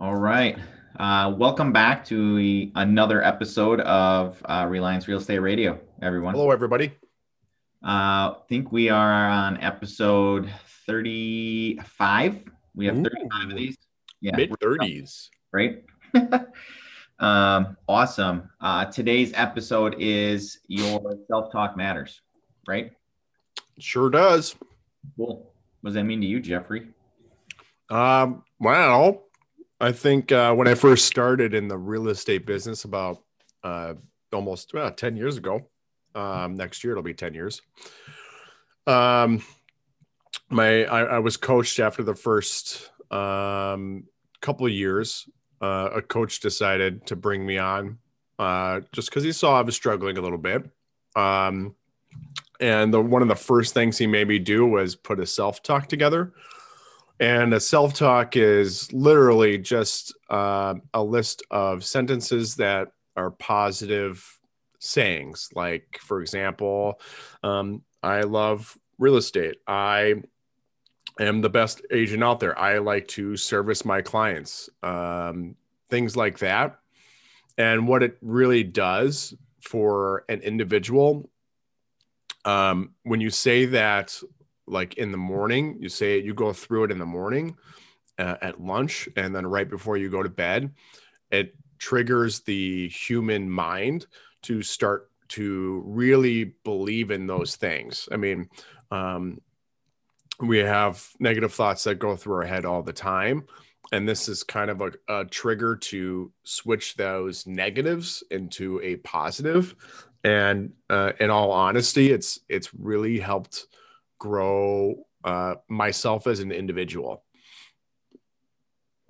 All right. Uh, welcome back to another episode of uh, Reliance Real Estate Radio, everyone. Hello, everybody. Uh, I think we are on episode 35. We have 35 of these. Yeah, Mid 30s. right? um, awesome. Uh, today's episode is Your Self Talk Matters, right? Sure does. Cool. What does that mean to you, Jeffrey? Um, well, I think uh, when I first started in the real estate business about uh, almost well, 10 years ago, um, next year it'll be 10 years. Um, my I, I was coached after the first um, couple of years. Uh, a coach decided to bring me on uh, just because he saw I was struggling a little bit. Um, and the, one of the first things he made me do was put a self talk together. And a self talk is literally just uh, a list of sentences that are positive sayings. Like, for example, um, I love real estate. I am the best agent out there. I like to service my clients, um, things like that. And what it really does for an individual, um, when you say that, like in the morning, you say you go through it in the morning, uh, at lunch, and then right before you go to bed, it triggers the human mind to start to really believe in those things. I mean, um, we have negative thoughts that go through our head all the time. And this is kind of a, a trigger to switch those negatives into a positive. And uh, in all honesty, it's it's really helped grow uh, myself as an individual.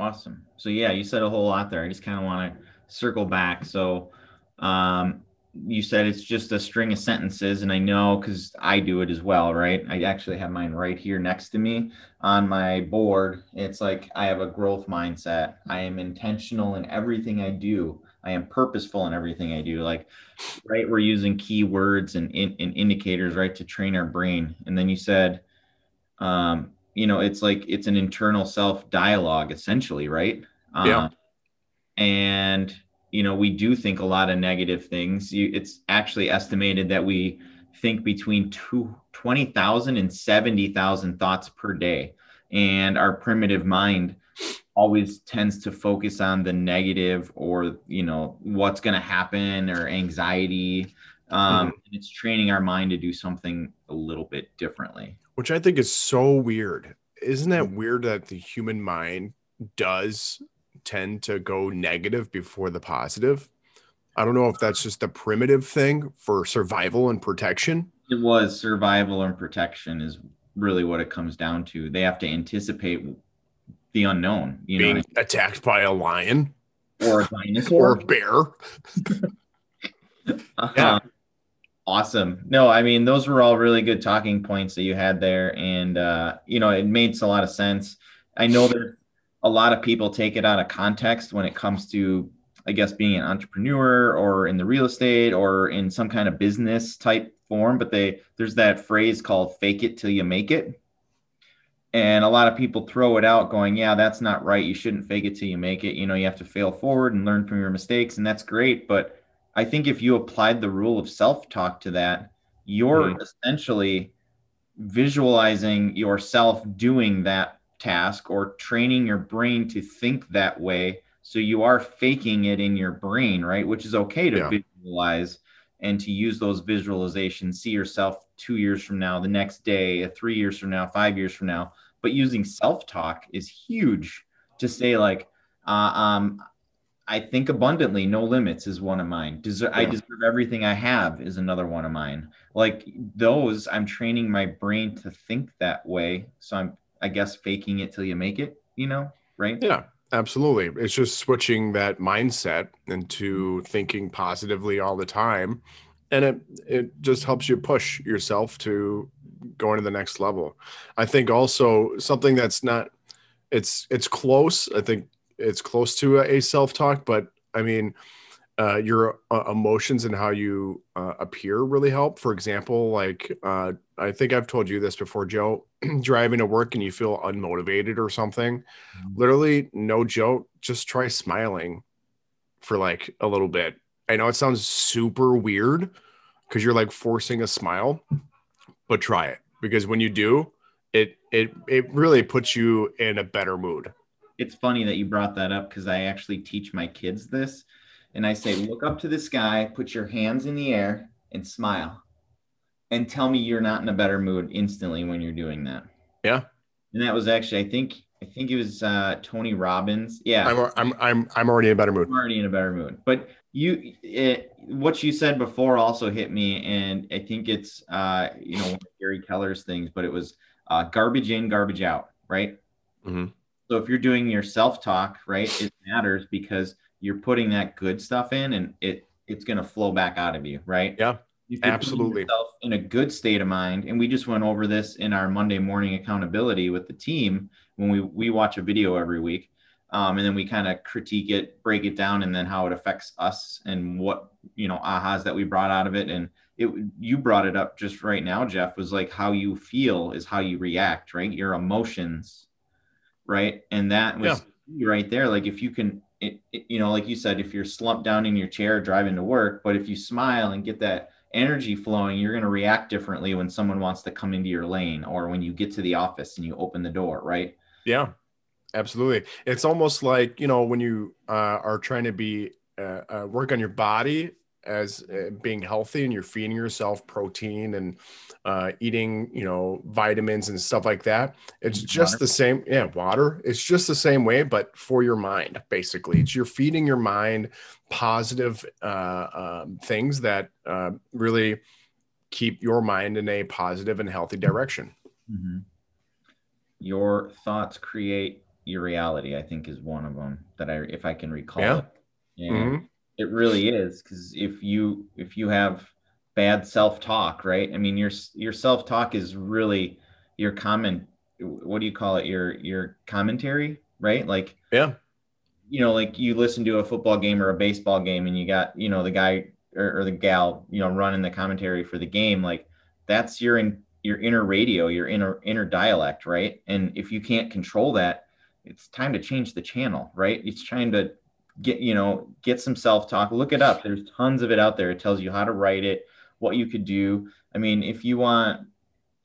Awesome. So yeah, you said a whole lot there. I just kind of want to circle back. So um, you said it's just a string of sentences, and I know because I do it as well, right? I actually have mine right here next to me on my board. It's like I have a growth mindset. I am intentional in everything I do. I am purposeful in everything I do. Like, right, we're using keywords and, in, and indicators, right, to train our brain. And then you said, um, you know, it's like it's an internal self dialogue, essentially, right? Yeah. Um, and you know, we do think a lot of negative things. You, it's actually estimated that we think between two, 20,000 and 70,000 thoughts per day. And our primitive mind always tends to focus on the negative or, you know, what's going to happen or anxiety. Um, and it's training our mind to do something a little bit differently. which I think is so weird. Isn't that weird that the human mind does tend to go negative before the positive? I don't know if that's just a primitive thing for survival and protection. It was survival and protection is really what it comes down to. They have to anticipate the unknown, you know, being attacked by a lion or a dinosaur or a bear. Uh-huh. Yeah. Awesome. No, I mean those were all really good talking points that you had there, and uh, you know it makes a lot of sense. I know that a lot of people take it out of context when it comes to, I guess, being an entrepreneur or in the real estate or in some kind of business type form. But they there's that phrase called "fake it till you make it," and a lot of people throw it out, going, "Yeah, that's not right. You shouldn't fake it till you make it. You know, you have to fail forward and learn from your mistakes, and that's great." But I think if you applied the rule of self talk to that, you're Mhm. essentially visualizing yourself doing that task or training your brain to think that way. So you are faking it in your brain, right? Which is okay to Yeah. visualize and to use those visualizations, see yourself two years from now, the next day, three years from now, five years from now. But using self talk is huge to say, like, uh, um, I think abundantly, no limits is one of mine. Deser- I deserve everything I have is another one of mine. Like those, I'm training my brain to think that way. So I'm, I guess, faking it till you make it. You know, right? Yeah, absolutely. It's just switching that mindset into thinking positively all the time. And it it just helps you push yourself to going to the next level. I think also something that's not it's it's close. I think it's close to a self-talk, but I mean uh, your uh, emotions and how you uh, appear really help. For example, like uh, I think I've told you this before, Joe, driving to work and you feel unmotivated or something. Mm-hmm. Literally, no joke, just try smiling for like a little bit. I know it sounds super weird because you're like forcing a smile, but try it because when you do, it it it really puts you in a better mood. It's funny that you brought that up because I actually teach my kids this and I say, look up to the sky, put your hands in the air, and smile. And tell me you're not in a better mood instantly when you're doing that. Yeah. And that was actually, I think, I think it was uh, Tony Robbins. Yeah. I'm, I'm, I'm, I'm already in a better mood. I'm already in a better mood. But you, it, what you said before also hit me. And I think it's, uh, you know, Gary Keller's things, but it was uh, garbage in, garbage out, right? Mm-hmm. So if you're doing your self talk, right, it matters because you're putting that good stuff in and it it's going to flow back out of you right yeah absolutely in a good state of mind and we just went over this in our monday morning accountability with the team when we we watch a video every week um, and then we kind of critique it break it down and then how it affects us and what you know ahas that we brought out of it. And it you brought it up just right now jeff was like how you feel is how you react right? Your emotions right? And that was yeah. right there. Like if you can it, it, you know, like you said, if you're slumped down in your chair driving to work, but if you smile and get that energy flowing, you're going to react differently when someone wants to come into your lane or when you get to the office and you open the door, right? Yeah, absolutely. It's almost like, you know, when you uh, are trying to be, uh, uh, work on your body as uh, being healthy and you're feeding yourself protein and uh, eating, you know, vitamins and stuff like that. It's just the same. Yeah, water. It's just the same way, but for your mind, basically. It's you're feeding your mind positive uh, um, things that uh, really keep your mind in a positive and healthy direction. Mm-hmm. Your thoughts create your reality. I think is one of them that I, if I can recall. Yeah. It. Mm-hmm. It really is because if you if you have bad self-talk, right? I mean, your your self-talk is really your comment. What do you call it? Your your commentary, right? Like, yeah, you know, like you listen to a football game or a baseball game, and you got you know the guy or, or the gal, you know, running the commentary for the game. Like, that's your in your inner radio, your inner inner dialect, right? And if you can't control that, it's time to change the channel, right? It's trying to get you know get some self talk. Look it up. There's tons of it out there. It tells you how to write it what you could do. I mean, if you want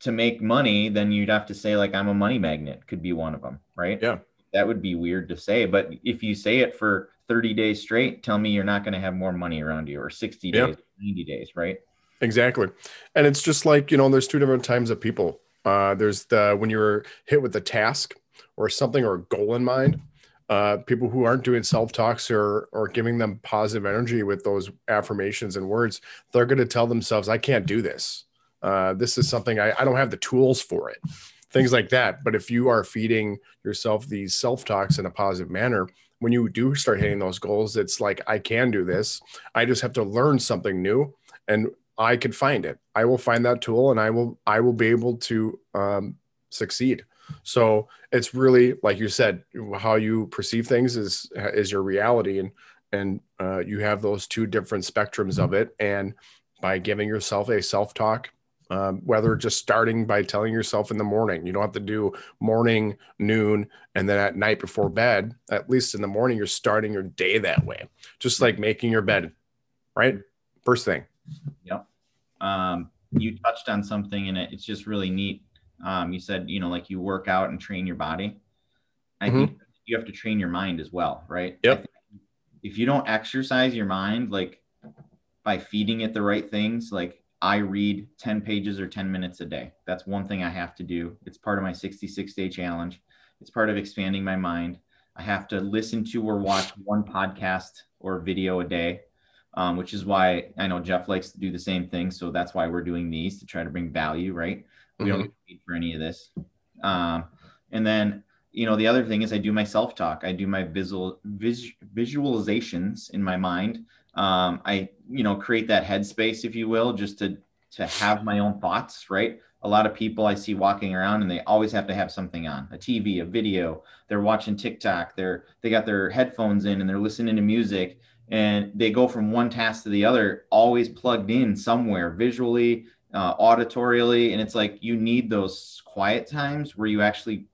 to make money, then you'd have to say like I'm a money magnet could be one of them, right? Yeah. That would be weird to say, but if you say it for 30 days straight, tell me you're not going to have more money around you or 60 days, 90 days, right? Exactly. And it's just like, you know, there's two different times of people. Uh, there's the when you're hit with the task or something or a goal in mind, uh, people who aren't doing self talks or or giving them positive energy with those affirmations and words, they're going to tell themselves, "I can't do this. Uh, this is something I, I don't have the tools for it." Things like that. But if you are feeding yourself these self talks in a positive manner, when you do start hitting those goals, it's like I can do this. I just have to learn something new, and I can find it. I will find that tool, and I will I will be able to um, succeed. So it's really like you said, how you perceive things is is your reality, and and uh, you have those two different spectrums of it. And by giving yourself a self talk, um, whether just starting by telling yourself in the morning, you don't have to do morning, noon, and then at night before bed. At least in the morning, you're starting your day that way, just like making your bed, right? First thing. Yep. Um, you touched on something, and it's just really neat um, you said, you know, like you work out and train your body. I mm-hmm. think you have to train your mind as well, right? Yep. If you don't exercise your mind, like by feeding it the right things, like I read 10 pages or 10 minutes a day. That's one thing I have to do. It's part of my 66 day challenge. It's part of expanding my mind. I have to listen to or watch one podcast or video a day, um, which is why I know Jeff likes to do the same thing. So that's why we're doing these to try to bring value, right? We mm-hmm. don't need for any of this. Um, and then, you know, the other thing is I do my self talk. I do my visual vis, visualizations in my mind. Um, I, you know, create that headspace, if you will, just to to have my own thoughts. Right. A lot of people I see walking around and they always have to have something on a TV, a video. They're watching TikTok. They're they got their headphones in and they're listening to music and they go from one task to the other, always plugged in somewhere visually, uh, auditorially. And it's like you need those quiet times where you actually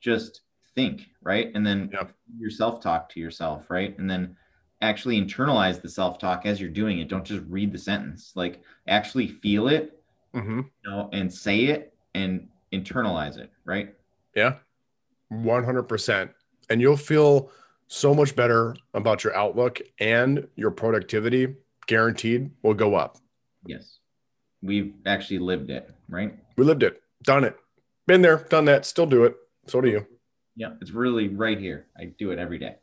just think, right? And then Yep. your self talk to yourself, right? And then actually internalize the self talk as you're doing it. Don't just read the sentence, like actually feel it, hmm you know, and say it and internalize it, right? Yeah, 100%. And you'll feel so much better about your outlook and your productivity, guaranteed, will go up. Yes. We've actually lived it, right? We lived it, done it, been there, done that, still do it. So do you. Yeah, it's really right here. I do it every day.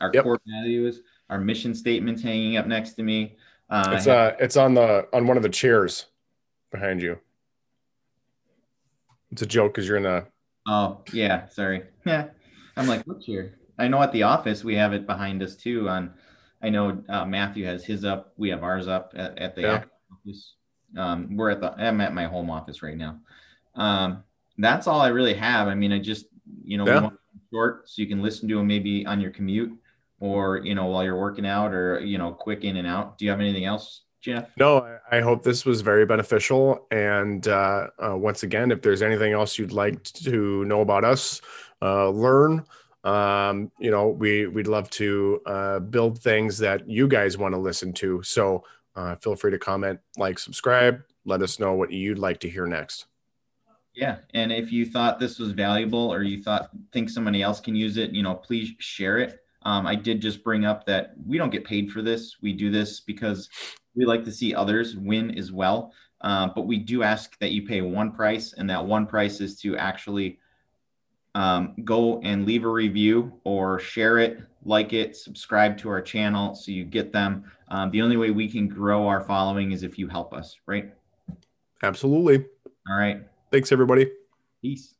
Our Yep. core values, our mission statements hanging up next to me. Uh, It's uh it's on the on one of the chairs behind you. It's a joke because you're in the oh yeah, sorry. Yeah, I'm like, what's here? I know at the office we have it behind us too. On, I know uh, Matthew has his up. We have ours up at, at the Yeah. office. Um, we're at the. I'm at my home office right now. Um, that's all I really have. I mean, I just you know Yeah. short so you can listen to them maybe on your commute or you know while you're working out or you know quick in and out. Do you have anything else, Jeff? No, I- I hope this was very beneficial. And uh, uh, once again, if there's anything else you'd like to know about us, uh, learn, um, you know, we we'd love to uh, build things that you guys want to listen to. So uh, feel free to comment, like, subscribe. Let us know what you'd like to hear next. Yeah, and if you thought this was valuable or you thought think somebody else can use it, you know, please share it. Um, I did just bring up that we don't get paid for this. We do this because we like to see others win as well. Uh, but we do ask that you pay one price, and that one price is to actually um, go and leave a review or share it, like it, subscribe to our channel so you get them. Um, the only way we can grow our following is if you help us, right? Absolutely. All right. Thanks, everybody. Peace.